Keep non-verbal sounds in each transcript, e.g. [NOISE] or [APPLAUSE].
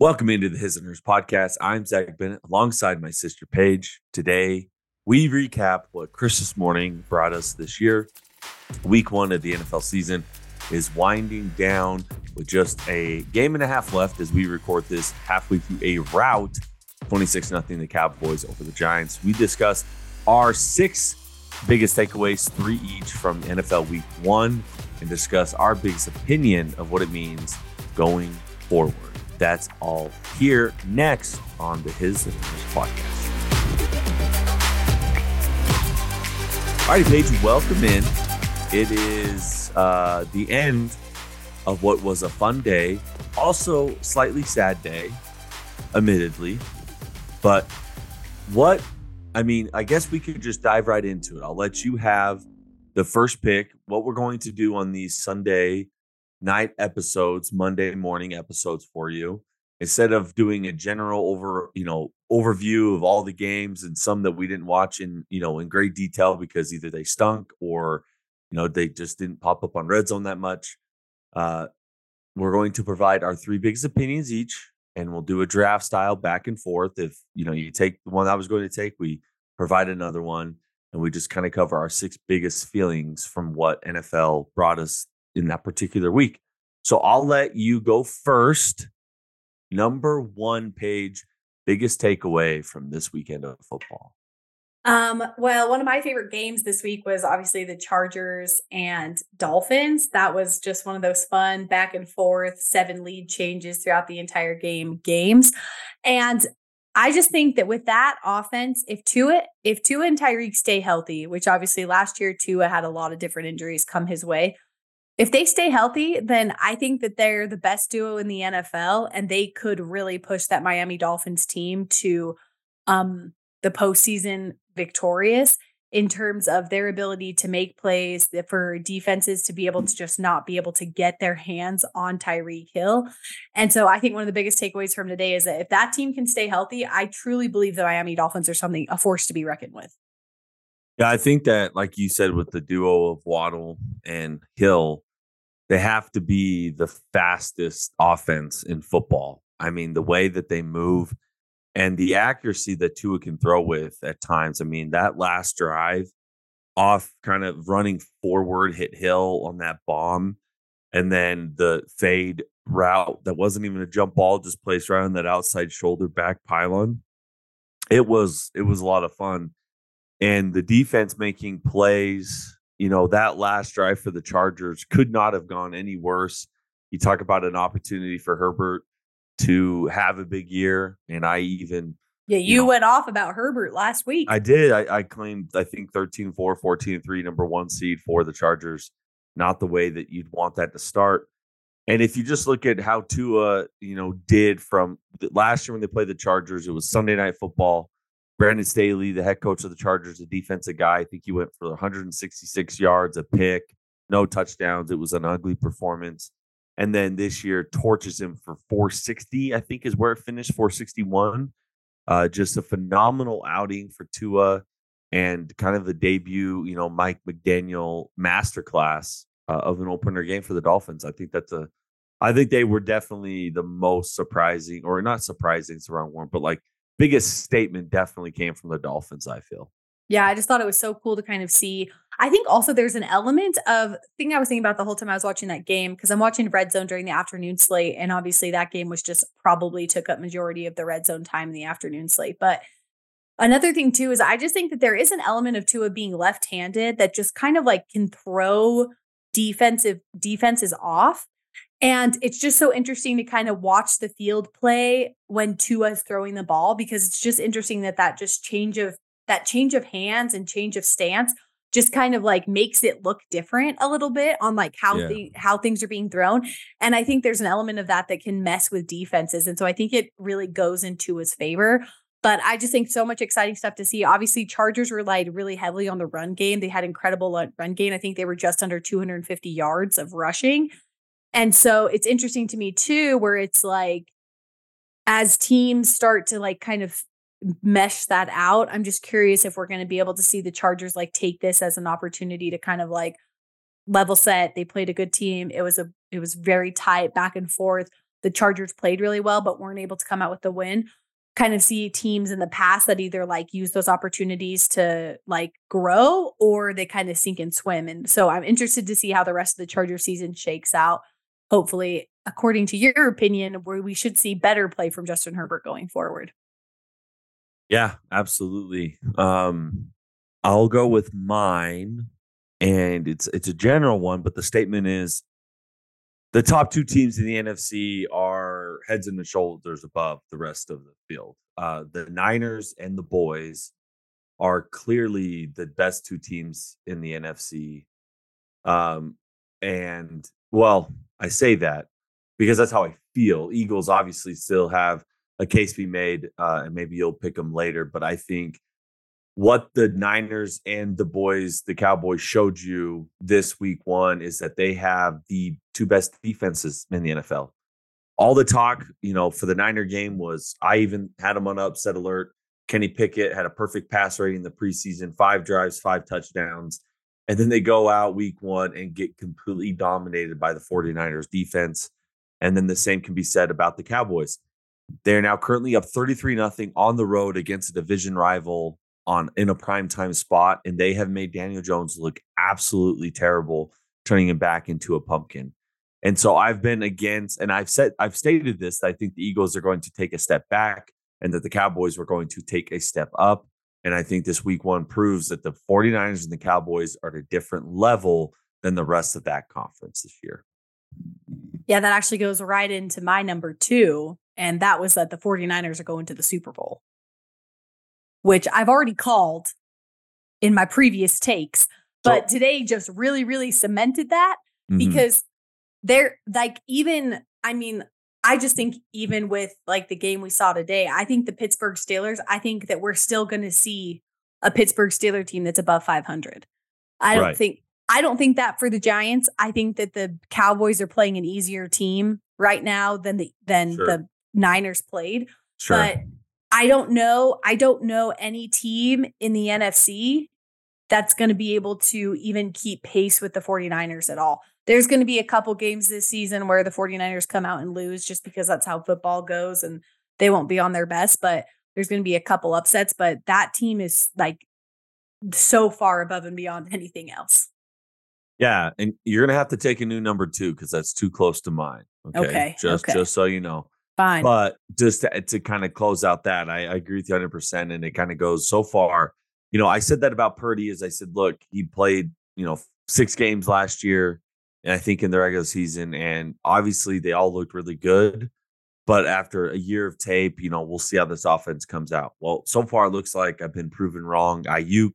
Welcome into the His and Hers podcast. I'm Zach Bennett alongside my sister Paige. Today, we recap what Christmas morning brought us this year. Week one of the NFL season is winding down with just a game and a half left as we record this halfway through a rout 26 0 the Cowboys over the Giants. We discussed our six biggest takeaways, three each from NFL week one, and discuss our biggest opinion of what it means going forward. That's all here next on the His and Hers podcast. All righty, Paige, welcome in. It is uh, the end of what was a fun day, also slightly sad day, admittedly. But what, I mean, I guess we could just dive right into it. I'll let you have the first pick, what we're going to do on these Sunday night episodes, Monday morning episodes for you. Instead of doing a general over, you know, overview of all the games and some that we didn't watch in, you know, in great detail because either they stunk or, you know, they just didn't pop up on red zone that much. Uh, we're going to provide our three biggest opinions each, and we'll do a draft style back and forth. If you know you take the one I was going to take, we provide another one, and we just kind of cover our six biggest feelings from what NFL brought us in that particular week. So I'll let you go first. Number one Paige, biggest takeaway from this weekend of football. Um, well, one of my favorite games this week was obviously the Chargers and Dolphins. That was just one of those fun back and forth, seven lead changes throughout the entire game games. And I just think that with that offense, if Tua, if Tua and Tyreek stay healthy, which obviously last year Tua had a lot of different injuries come his way, if they stay healthy, then I think that they're the best duo in the NFL and they could really push that Miami Dolphins team to um, the postseason victorious in terms of their ability to make plays for defenses to be able to just not be able to get their hands on Tyreek Hill. And so I think one of the biggest takeaways from today is that if that team can stay healthy, I truly believe the Miami Dolphins are something a force to be reckoned with. Yeah, I think that, like you said, with the duo of Waddle and Hill, they have to be the fastest offense in football. I mean, the way that they move and the accuracy that Tua can throw with at times. I mean, that last drive off kind of running forward, hit Hill on that bomb, and then the fade route that wasn't even a jump ball, just placed right on that outside shoulder back pylon. It was it was a lot of fun. And the defense making plays you know, that last drive for the Chargers could not have gone any worse. You talk about an opportunity for Herbert to have a big year. And I even. Yeah, you, you know, went off about Herbert last week. I did. I, I claimed, I think 13 4, 14 3, number one seed for the Chargers. Not the way that you'd want that to start. And if you just look at how Tua, you know, did from last year when they played the Chargers, it was Sunday night football. Brandon Staley, the head coach of the Chargers, a defensive guy, I think he went for 166 yards, a pick, no touchdowns. It was an ugly performance. And then this year torches him for 460, I think is where it finished, 461. Uh, just a phenomenal outing for Tua and kind of the debut, you know, Mike McDaniel masterclass uh, of an opener game for the Dolphins. I think that's a, I think they were definitely the most surprising, or not surprising, it's the wrong word, but like biggest statement definitely came from the Dolphins, I feel. Yeah, I just thought it was so cool to kind of see. I think also there's an element of thing I was thinking about the whole time I was watching that game because I'm watching Red Zone during the afternoon slate, and obviously that game was just probably took up majority of the Red Zone time in the afternoon slate. But another thing too is I just think that there is an element of Tua being left-handed that just kind of like can throw defensive defenses off and it's just so interesting to kind of watch the field play when Tua is throwing the ball because it's just interesting that that just change of that change of hands and change of stance just kind of like makes it look different a little bit on like how yeah. the how things are being thrown. And i think there's an element of that that can mess with defenses and so i think it really goes into his favor. But i just think so much exciting stuff to see. Obviously chargers relied really heavily on the run game. They had incredible uh, run game. I think they were just under 250 yards of rushing and so it's interesting to me too, where it's like, as teams start to like kind of mesh that out, I'm just curious if we're going to be able to see the Chargers like take this as an opportunity to kind of like level set. They played a good team. It was a it was very tight back and forth. the Chargers played really well, but weren't able to come out with the win. Kind of see teams in the past that either like use those opportunities to like grow or they kind of sink and swim. And so I'm interested to see how the rest of the Charger season shakes out. Hopefully, according to your opinion, where we should see better play from Justin Herbert going forward. Yeah, absolutely. Um, I'll go with mine, and it's it's a general one, but the statement is the top two teams in the NFC are heads and shoulders above the rest of the field. Uh, the Niners and the boys are clearly the best two teams in the NFC. Um, and well, I say that because that's how I feel. Eagles obviously still have a case to be made, uh, and maybe you'll pick them later. But I think what the Niners and the boys, the Cowboys showed you this week one is that they have the two best defenses in the NFL. All the talk, you know, for the Niner game was I even had them on upset alert. Kenny Pickett had a perfect pass rating in the preseason, five drives, five touchdowns. And then they go out week one and get completely dominated by the 49ers defense. And then the same can be said about the Cowboys. They're now currently up 33 nothing on the road against a division rival on in a prime time spot. And they have made Daniel Jones look absolutely terrible, turning him back into a pumpkin. And so I've been against, and I've said, I've stated this, that I think the Eagles are going to take a step back and that the Cowboys were going to take a step up. And I think this week one proves that the 49ers and the Cowboys are at a different level than the rest of that conference this year. Yeah, that actually goes right into my number two. And that was that the 49ers are going to the Super Bowl, which I've already called in my previous takes. But so, today just really, really cemented that mm-hmm. because they're like, even, I mean, I just think even with like the game we saw today, I think the Pittsburgh Steelers, I think that we're still going to see a Pittsburgh Steeler team that's above 500. I don't right. think I don't think that for the Giants. I think that the Cowboys are playing an easier team right now than the than sure. the Niners played. Sure. But I don't know. I don't know any team in the NFC that's going to be able to even keep pace with the 49ers at all there's going to be a couple games this season where the 49ers come out and lose just because that's how football goes and they won't be on their best, but there's going to be a couple upsets, but that team is like so far above and beyond [LAUGHS] anything else. Yeah, and you're gonna have to take a new number two because that's too close to mine. Okay, okay. just okay. just so you know. Fine. But just to, to kind of close out that, I, I agree with you 100. percent And it kind of goes so far. You know, I said that about Purdy. As I said, look, he played you know six games last year and I think in the regular season. And obviously, they all looked really good. But after a year of tape, you know, we'll see how this offense comes out. Well, so far it looks like I've been proven wrong. Aiyuk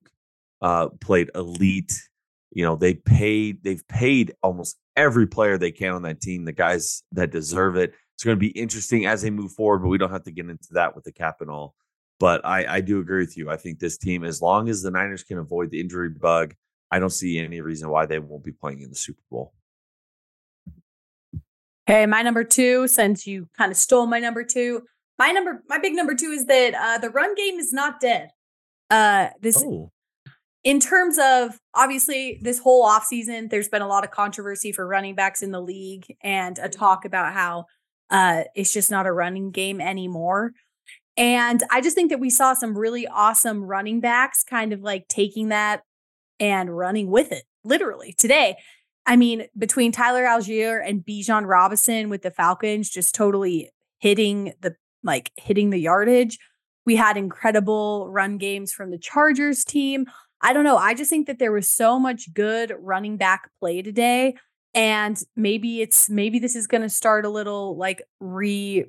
uh, played elite. You know, they paid, they've paid almost every player they can on that team, the guys that deserve it. It's going to be interesting as they move forward, but we don't have to get into that with the cap and all. But I, I do agree with you. I think this team, as long as the Niners can avoid the injury bug, I don't see any reason why they won't be playing in the Super Bowl. Okay, my number two, since you kind of stole my number two, my number, my big number two is that uh, the run game is not dead. Uh, this, oh. in terms of obviously this whole offseason, there's been a lot of controversy for running backs in the league and a talk about how uh, it's just not a running game anymore. And I just think that we saw some really awesome running backs kind of like taking that and running with it literally today. I mean, between Tyler Allgeier and Bijan Robinson with the Falcons just totally hitting the like hitting the yardage. We had incredible run games from the Chargers team. I don't know. I just think that there was so much good running back play today. And maybe it's maybe this is going to start a little like re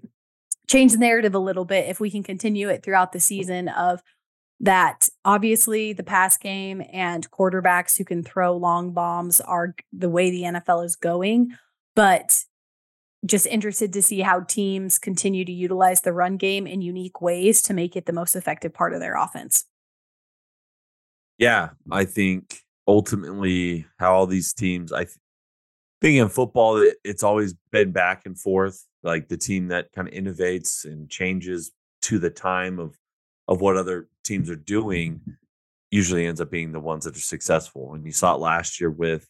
change the narrative a little bit if we can continue it throughout the season of that obviously the pass game and quarterbacks who can throw long bombs are the way the NFL is going. But just interested to see how teams continue to utilize the run game in unique ways to make it the most effective part of their offense. Yeah, I think ultimately how all these teams, I th- think in football, it, it's always been back and forth. Like the team that kind of innovates and changes to the time of of what other teams are doing usually ends up being the ones that are successful. And you saw it last year with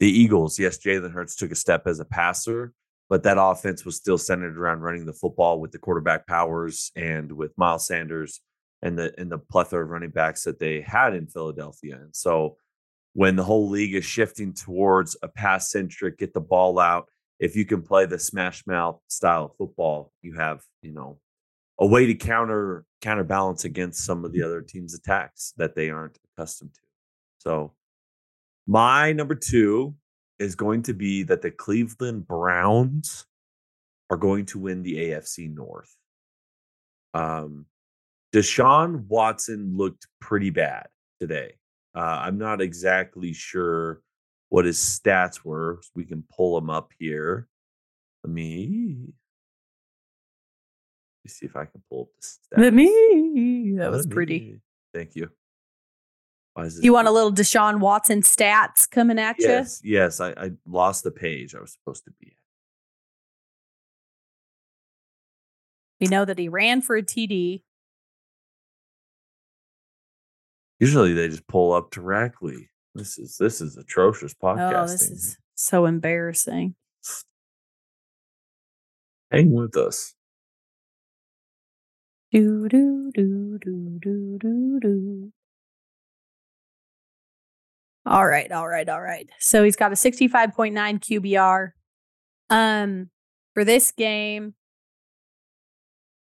the Eagles. Yes, Jalen Hurts took a step as a passer, but that offense was still centered around running the football with the quarterback powers and with Miles Sanders and the and the plethora of running backs that they had in Philadelphia. And so when the whole league is shifting towards a pass centric, get the ball out, if you can play the smash mouth style of football, you have, you know, a way to counter counterbalance against some of the other teams' attacks that they aren't accustomed to. So my number two is going to be that the Cleveland Browns are going to win the AFC North. Um, Deshaun Watson looked pretty bad today. Uh, I'm not exactly sure what his stats were. We can pull them up here. Let me, me see if I can pull up the stats. Let me. That was Let pretty. Thank you. Why is this You want a little Deshaun Watson stats coming at you? Yes, yes. I, I lost the page I was supposed to be at. We know that he ran for a TD. Usually they just pull up directly. This is this is atrocious oh, podcasting. Oh, this is so embarrassing. Hang with us. Do do do do do do do. All right, all right, all right. So he's got a 65.9 QBR. Um for this game,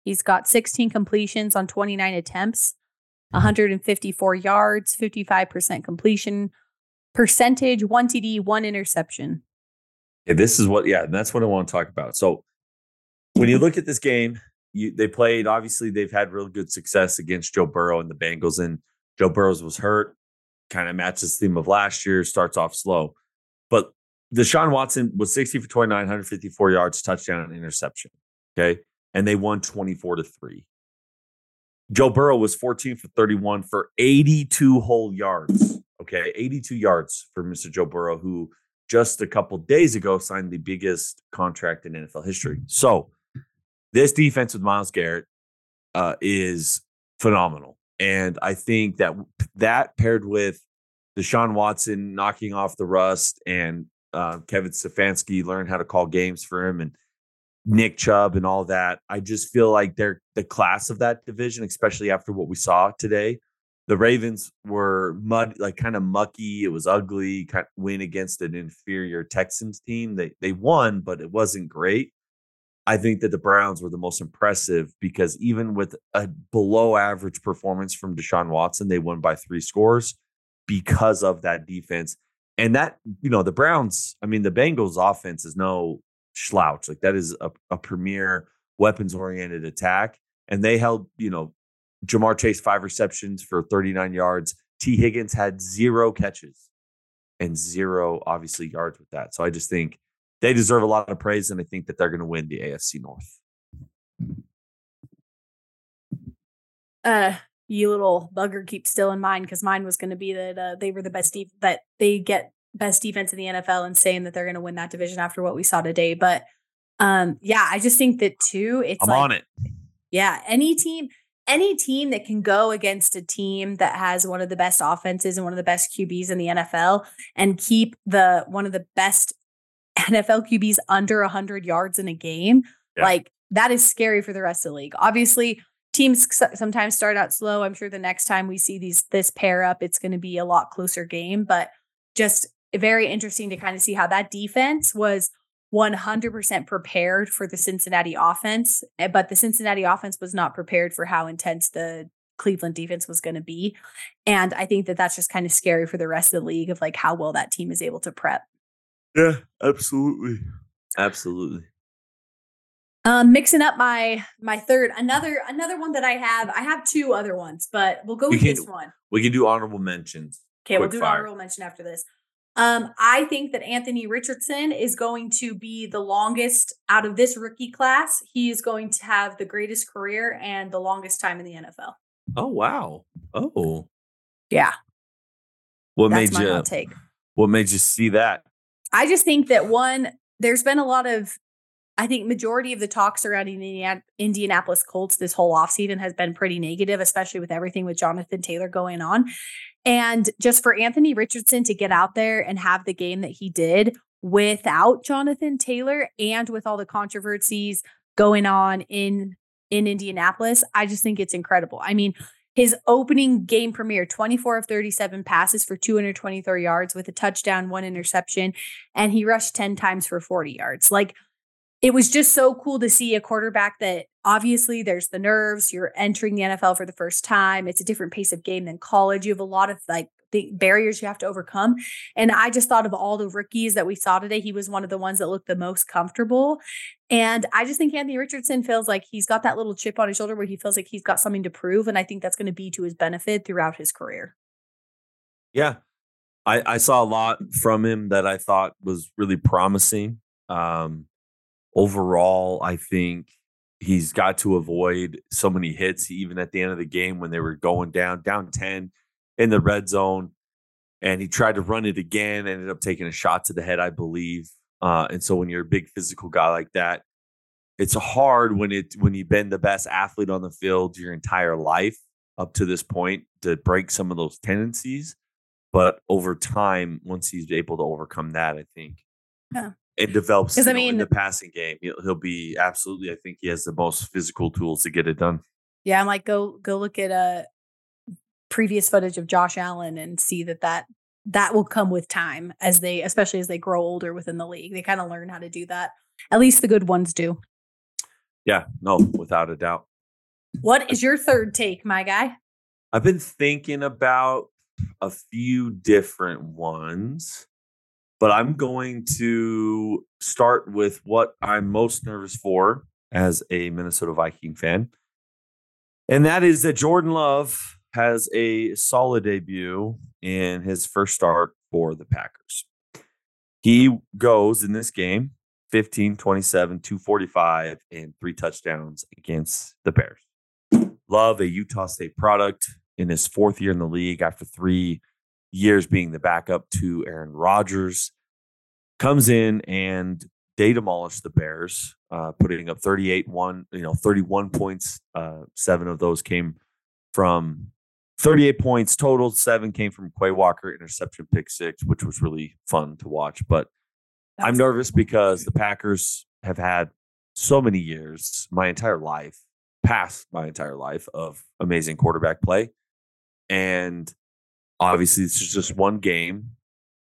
he's got 16 completions on 29 attempts, 154 yards, 55% completion percentage, one TD, one interception. Yeah, this is what. Yeah, that's what I want to talk about. So when you look at this game, you they played. Obviously, they've had real good success against Joe Burrow and the Bengals, and Joe Burrows was hurt. Kind of matches the theme of last year. Starts off slow, but Deshaun Watson was 60 for 29, 154 yards, touchdown, and interception. Okay, and they won 24 to three. Joe Burrow was 14 for 31 for 82 whole yards. Okay, 82 yards for Mr. Joe Burrow, who just a couple days ago signed the biggest contract in NFL history. So this defense with Myles Garrett uh, is phenomenal, and I think that that paired with Deshaun Watson knocking off the rust and uh, Kevin Stefanski learned how to call games for him and Nick Chubb and all that. I just feel like they're the class of that division, especially after what we saw today. The Ravens were mud, like kind of mucky. It was ugly. Kind of win against an inferior Texans team. They they won, but it wasn't great. I think that the Browns were the most impressive because even with a below average performance from Deshaun Watson, they won by three scores because of that defense. And that, you know, the Browns, I mean, the Bengals offense is no slouch. Like that is a, a premier weapons oriented attack. And they held, you know, Ja'Marr Chase five receptions for 39 yards. Tee Higgins had zero catches and zero, obviously, yards with that. So I just think they deserve a lot of praise. And I think that they're going to win the AFC North. Uh, you little bugger keep still in mind because mine was going to be that uh, they were the best def- that they get best defense in the NFL and saying that they're going to win that division after what we saw today. But um, yeah, I just think that too. It's I'm like, on it. Yeah, any team, any team that can go against a team that has one of the best offenses and one of the best QBs in the NFL and keep the one of the best NFL QBs under 100 yards in a game, Yeah. like that is scary for the rest of the league. Obviously, teams sometimes start out slow. I'm sure the next time we see these this pair up, it's going to be a lot closer game, but just very interesting to kind of see how that defense was 100% prepared for the Cincinnati offense, eh, but the Cincinnati offense was not prepared for how intense the Cleveland defense was going to be. And I think that that's just kind of scary for the rest of the league of like how well that team is able to prep. Yeah, absolutely. Absolutely. Um, mixing up my my third, another another one that I have. I have two other ones, but we'll go You with can- this one. We can do honorable mentions. Okay, we'll quick do an honorable mention after this. Um, I think that Anthony Richardson is going to be the longest out of this rookie class. He is going to have the greatest career and the longest time in the NFL. Oh wow. Oh. Yeah, What that's made my you take. what made you see that? I just think that one, there's been a lot of, I think majority of the talk surrounding the Indianapolis Colts this whole offseason has been pretty negative, especially with everything with Jonathan Taylor going on. And just for Anthony Richardson to get out there and have the game that he did without Jonathan Taylor and with all the controversies going on in in Indianapolis, I just think it's incredible. I mean, his opening game premiere 24 of 37 passes for 223 yards with a touchdown, one interception, and he rushed 10 times for 40 yards. Like it was just so cool to see a quarterback that obviously there's the nerves. You're entering the NFL for the first time. It's a different pace of game than college. You have a lot of like the barriers you have to overcome. And I just thought of all the rookies that we saw today. He was one of the ones that looked the most comfortable. And I just think Anthony Richardson feels like he's got that little chip on his shoulder where he feels like he's got something to prove. And I think that's going to be to his benefit throughout his career. Yeah. I, I saw a lot from him that I thought was really promising. Um, overall, I think he's got to avoid so many hits, even at the end of the game when they were going down, down 10 in the red zone. And he tried to run it again, ended up taking a shot to the head, I believe. Uh, and so when you're a big physical guy like that, it's hard when it when you've been the best athlete on the field your entire life up to this point to break some of those tendencies. But over time, once he's able to overcome that, I think yeah. it develops. I mean, in the passing game, he'll, he'll be absolutely. I think he has the most physical tools to get it done. Yeah, I'm like go go look at a previous footage of Josh Allen and see that that that will come with time as they especially as they grow older within the league. They kind of learn how to do that. At least the good ones do. Yeah, no, without a doubt. What is your third take, my guy? I've been thinking about a few different ones, but I'm going to start with what I'm most nervous for as a Minnesota Viking fan. And that is that Jordan Love has a solid debut in his first start for the Packers. He goes in this game 15, 27, 245, and three touchdowns against the Bears. Love, a Utah State product in his fourth year in the league after three years being the backup to Aaron Rodgers, comes in and they demolish the Bears, uh, putting up 38 1, you know, 31 points. Uh, seven of those came from 38 points total. Seven came from Quay Walker, interception pick six, which was really fun to watch. But That's I'm nervous because the Packers have had so many years, my entire life, past my entire life of amazing quarterback play. And obviously, it's just one game,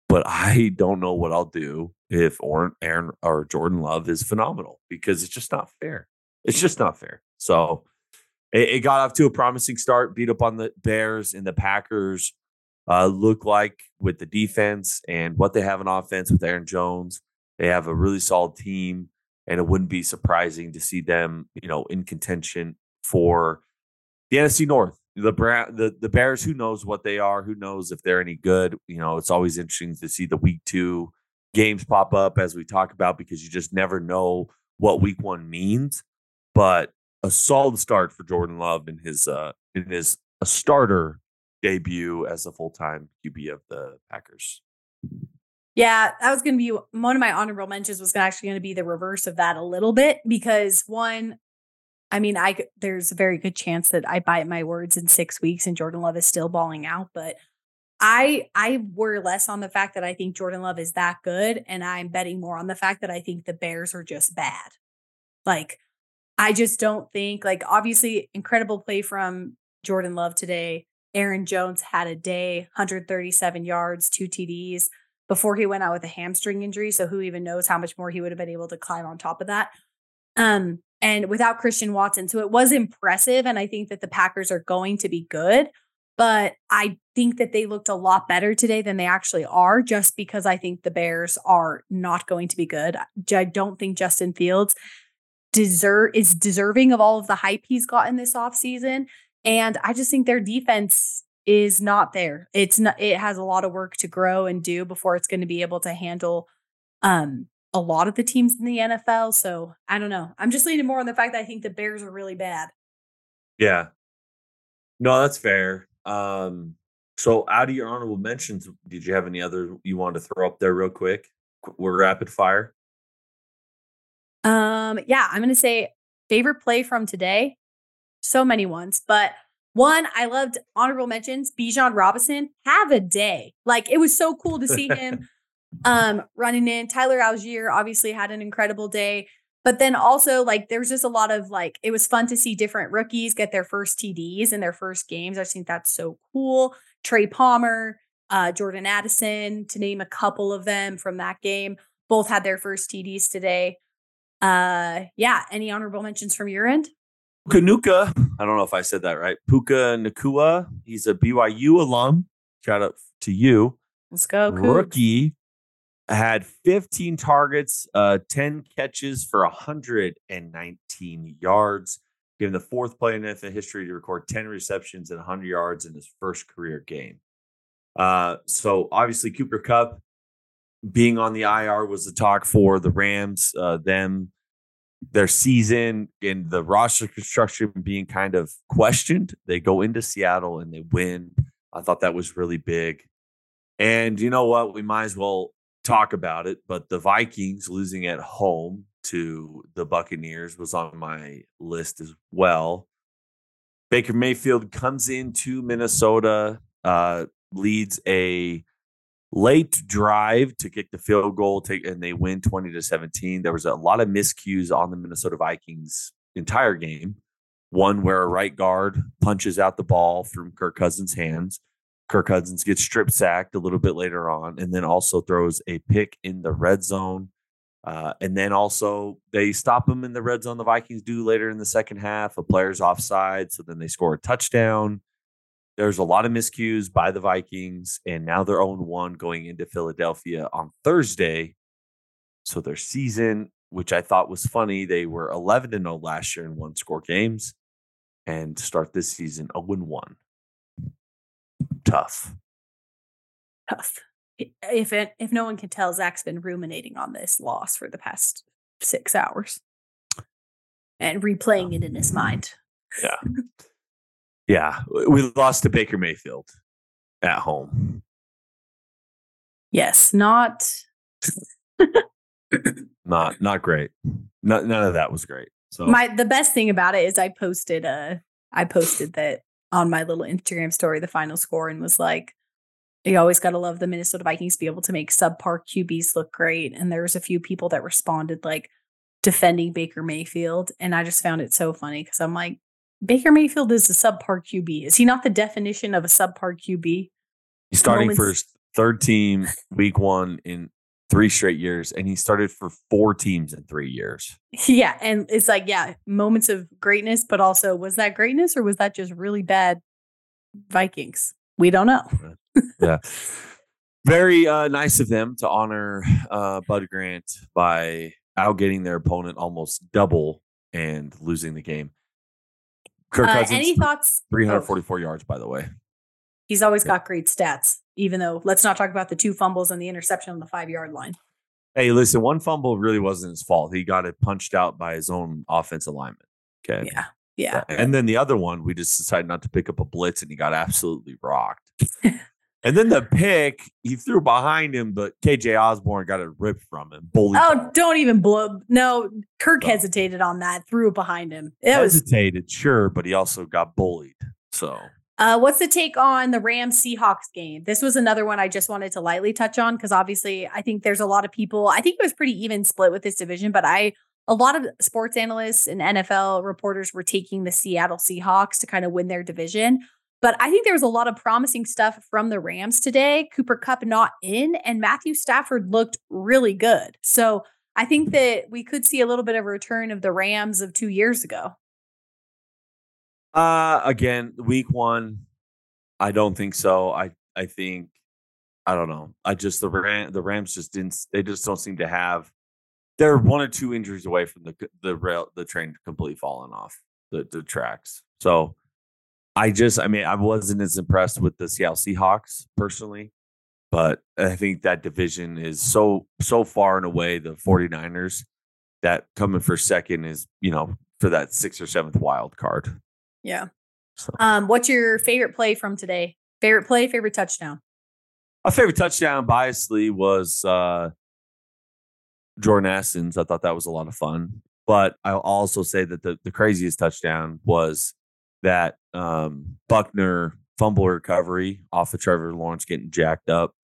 but I [LAUGHS] don't know what I'll do if Aaron or Jordan Love is phenomenal because it's just not fair. It's just not fair. So it, it, got off to a promising start, beat up on the Bears and the Packers. Uh, look like with the defense and what they have in offense with Aaron Jones, they have a really solid team, and it wouldn't be surprising to see them, you know, in contention for the NFC North. The the the Bears, who knows what they are? Who knows if they're any good? You know, it's always interesting to see the week two games pop up as we talk about because you just never know what week one means. But a solid start for Jordan Love in his uh in his a starter debut as a full time QB of the Packers. Yeah, that was going to be one of my honorable mentions was actually going to be the reverse of that a little bit because one, I mean, I there's a very good chance that I bite my words in six weeks and Jordan Love is still balling out, but I I worry less on the fact that I think Jordan Love is that good, and I'm betting more on the fact that I think the Bears are just bad. Like I just don't think like obviously incredible play from Jordan Love today. Aaron Jones had a day, 137 yards, two TDs before he went out with a hamstring injury. So who even knows how much more he would have been able to climb on top of that. Um, and without Christian Watson. So it was impressive. And I think that the Packers are going to be good. But I think that they looked a lot better today than they actually are, just because I think the Bears are not going to be good. I don't think Justin Fields deserve is deserving of all of the hype he's gotten this offseason. And I just think their defense is not there. It's not it has a lot of work to grow and do before it's going to be able to handle um a lot of the teams in the NFL. So I don't know. I'm just leaning more on the fact that I think the Bears are really bad. Yeah. No, that's fair. Um so out of your honorable mentions, did you have any other you wanted to throw up there real quick? We're rapid fire. Um, yeah, I'm gonna say favorite play from today. So many ones, but one I loved honorable mentions. Bijan Robinson have a day. Like it was so cool to see him [LAUGHS] um, running in. Tyler Allgeier obviously had an incredible day. But then also, like, there was just a lot of like, it was fun to see different rookies get their first TDs in their first games. I think that's so cool. Trey Palmer, uh, Jordan Addison, to name a couple of them from that game, both had their first TDs today. Uh, yeah. Any honorable mentions from your end? Kanuka, I don't know if I said that right. Puka Nacua, he's a BYU alum. Shout out to you. Let's go. Cougs. Rookie had 15 targets, uh, 10 catches for 119 yards. Given the fourth player in NFL history to record 10 receptions and 100 yards in his first career game. Uh, so obviously Cooper Kupp being on the IR was the talk for the Rams. Uh, them, their season and the roster construction being kind of questioned. They go into Seattle and they win. I thought that was really big. And you know what? We might as well talk about it, but the Vikings losing at home to the Buccaneers was on my list as well. Baker Mayfield comes into Minnesota, uh, leads a late drive to kick the field goal, take, and they win 20 to 17. There was a lot of miscues on the Minnesota Vikings entire game. One where a right guard punches out the ball from Kirk Cousins' hands. Kirk Cousins gets strip sacked a little bit later on, and then also throws a pick in the red zone. Uh, and then also they stop him in the red zone. The Vikings do later in the second half. A player's offside, so then they score a touchdown. There's a lot of miscues by the Vikings, and now they're 0 1 going into Philadelphia on Thursday. So their season, which I thought was funny, they were 11 0 last year in one score games and start this season 0 1 tough. Tough. If it, if no one can tell, Zach's been ruminating on this loss for the past six hours and replaying it in his mind. Yeah. [LAUGHS] yeah. We lost to Baker Mayfield at home. Yes. Not. [LAUGHS] not not great. Not, none of that was great. So my the best thing about it is I posted uh I posted that on my little Instagram story the final score and was like, you always got to love the Minnesota Vikings be able to make subpar QBs look great. And there was a few people that responded like defending Baker Mayfield. And I just found it so funny because I'm like, Baker Mayfield is a subpar QB. Is he not the definition of a subpar QB? He's starting Moments- for his third team week one in three straight years and he started for four teams in three years. Yeah. And it's like, yeah, moments of greatness, but also was that greatness or was that just really bad Vikings? We don't know. [LAUGHS] yeah. Very uh, nice of them to honor uh, Bud Grant by outgetting their opponent almost double and losing the game. Kirk uh, Cousins, any thoughts? 344 oh. yards, by the way. He's always got great stats, even though let's not talk about the two fumbles and the interception on the five yard line. Hey, listen, one fumble really wasn't his fault. He got it punched out by his own offensive lineman. Okay. Yeah. Yeah. And then the other one, we just decided not to pick up a blitz and he got absolutely rocked. [LAUGHS] and then the pick, he threw behind him, but KJ Osborn got it ripped from him. Bully oh, ball. don't even blow. No, Kirk hesitated on that, threw it behind him. It hesitated, was, sure, but he also got bullied. So uh, what's the take on the Rams Seahawks game? This was another one I just wanted to lightly touch on because obviously I think there's a lot of people. I think it was pretty even split with this division, but I a lot of sports analysts and NFL reporters were taking the Seattle Seahawks to kind of win their division. But I think there was a lot of promising stuff from the Rams today. Cooper Kupp not in, and Matthew Stafford looked really good. So I think that we could see a little bit of a return of the Rams of two years ago. Uh again, week one, I don't think so. I I think I don't know. I just the Ram, the Rams just didn't. They just don't seem to have. They're one or two injuries away from the the rail the train completely falling off the the tracks. So I just I mean I wasn't as impressed with the Seattle Seahawks personally, but I think that division is so so far and away the 49ers that coming for second is you know for that sixth or seventh wild card. Yeah. So. Um, what's your favorite play from today? Favorite play, favorite touchdown? My favorite touchdown, biasly, was uh, Jordan Addison's. I thought that was a lot of fun. But I'll also say that the, the craziest touchdown was that um, Buckner fumble recovery off of Trevor Lawrence getting jacked up.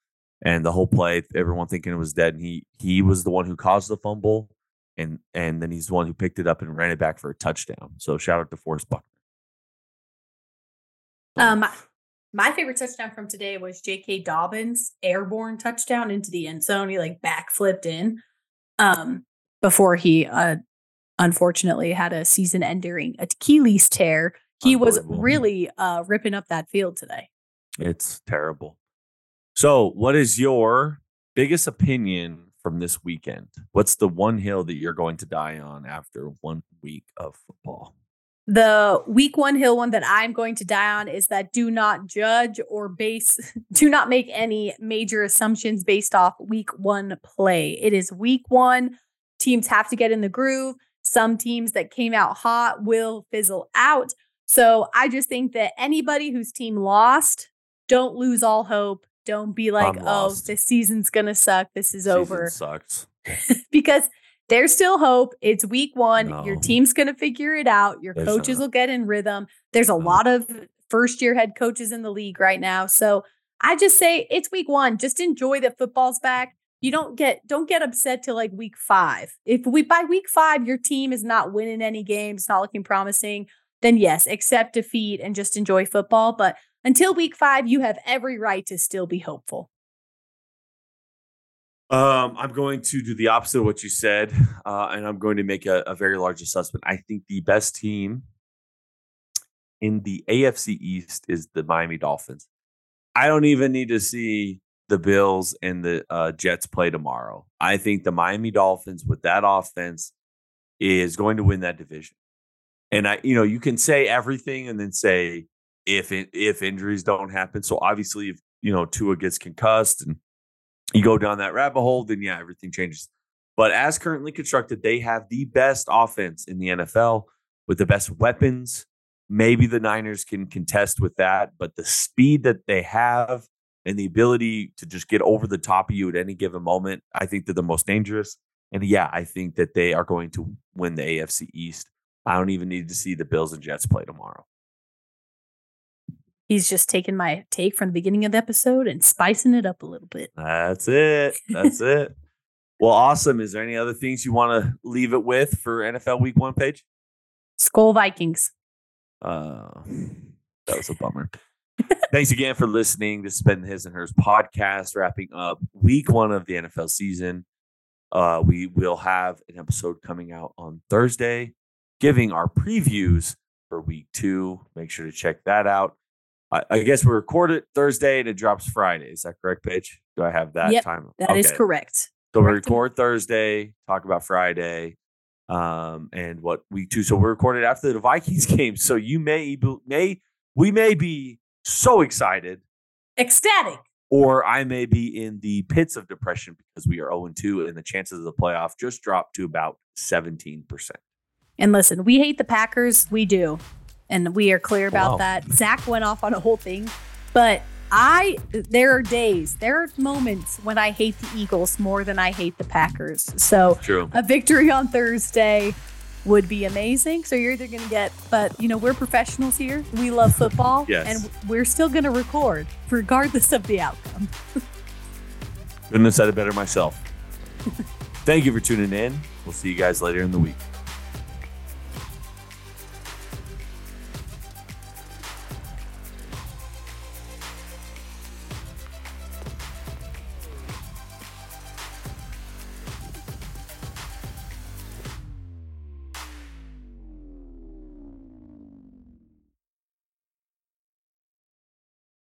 and the whole play, everyone thinking it was dead, and he he was the one who caused the fumble, and and then he's the one who picked it up and ran it back for a touchdown. So shout out to Forrest Buckner. Um, my favorite touchdown from today was J.K. Dobbins' airborne touchdown into the end zone. He like backflipped in, um, before he uh unfortunately had a season-ending Achilles tear. He was really uh ripping up that field today. It's terrible. So, what is your biggest opinion from this weekend? What's the one hill that you're going to die on after one week of football? The week one hill one that I'm going to die on is that do not judge or base, [LAUGHS] do not make any major assumptions based off week one play. It is week one. Teams have to get in the groove. Some teams that came out hot will fizzle out. So I just think that anybody whose team lost, don't lose all hope. Don't be like, oh, this season's gonna suck. This is Season over. Sucks. [LAUGHS] [LAUGHS] because there's still hope. It's week one. No. Your team's going to figure it out. Your there's coaches not. will get in rhythm. There's a no. lot of first year head coaches in the league right now. So I just say it's week one. Just enjoy that football's back. You don't get don't get upset till like week five. If we by week five your team is not winning any games, not looking promising, then yes, accept defeat and just enjoy football. But until week five, you have every right to still be hopeful. Um, I'm going to do the opposite of what you said, uh, and I'm going to make a, a very large assessment. I think the best team in the AFC East is the Miami Dolphins. I don't even need to see the Bills and the uh, Jets play tomorrow. I think the Miami Dolphins with that offense is going to win that division. And I, you know, you can say everything and then say if it, if injuries don't happen. So obviously, if you know Tua gets concussed and you go down that rabbit hole, then yeah, everything changes. But as currently constructed, they have the best offense in the NFL with the best weapons. Maybe the Niners can contest with that, but the speed that they have and the ability to just get over the top of you at any given moment, I think they're the most dangerous. And yeah, I think that they are going to win the AFC East. I don't even need to see the Bills and Jets play tomorrow. He's just taking my take from the beginning of the episode and spicing it up a little bit. That's it. That's it. [LAUGHS] Well, awesome. Is there any other things you want to leave it with for NFL Week One Paige? Skol Vikings. Uh, that was a bummer. Thanks again for listening. This has been the His and Hers podcast, wrapping up Week One of the NFL season. Uh, we will have an episode coming out on Thursday, giving our previews for Week Two. Make sure to check that out. I, I, guess we record it Thursday and it drops Friday. Is that correct, Paige? Do I have that yep, time? That okay. is correct. So we record Thursday, talk about Friday, um, and what week two. So we recorded after the Vikings [LAUGHS] game. So you may may we may be so excited, ecstatic, or I may be in the pits of depression because we are 0 2 and the chances of the playoff just dropped to about 17%. And listen, we hate the Packers. We do and we are clear about wow. that. Zach went off on a whole thing, but I there are days, there are moments when I hate the Eagles more than I hate the Packers. So True. a victory on Thursday would be amazing. So you're either going to get, but you know, we're professionals here. We love football, yes. and we're still going to record regardless of the outcome. [LAUGHS] Couldn't have said it better myself. [LAUGHS] Thank you for tuning in. We'll see you guys later in the week.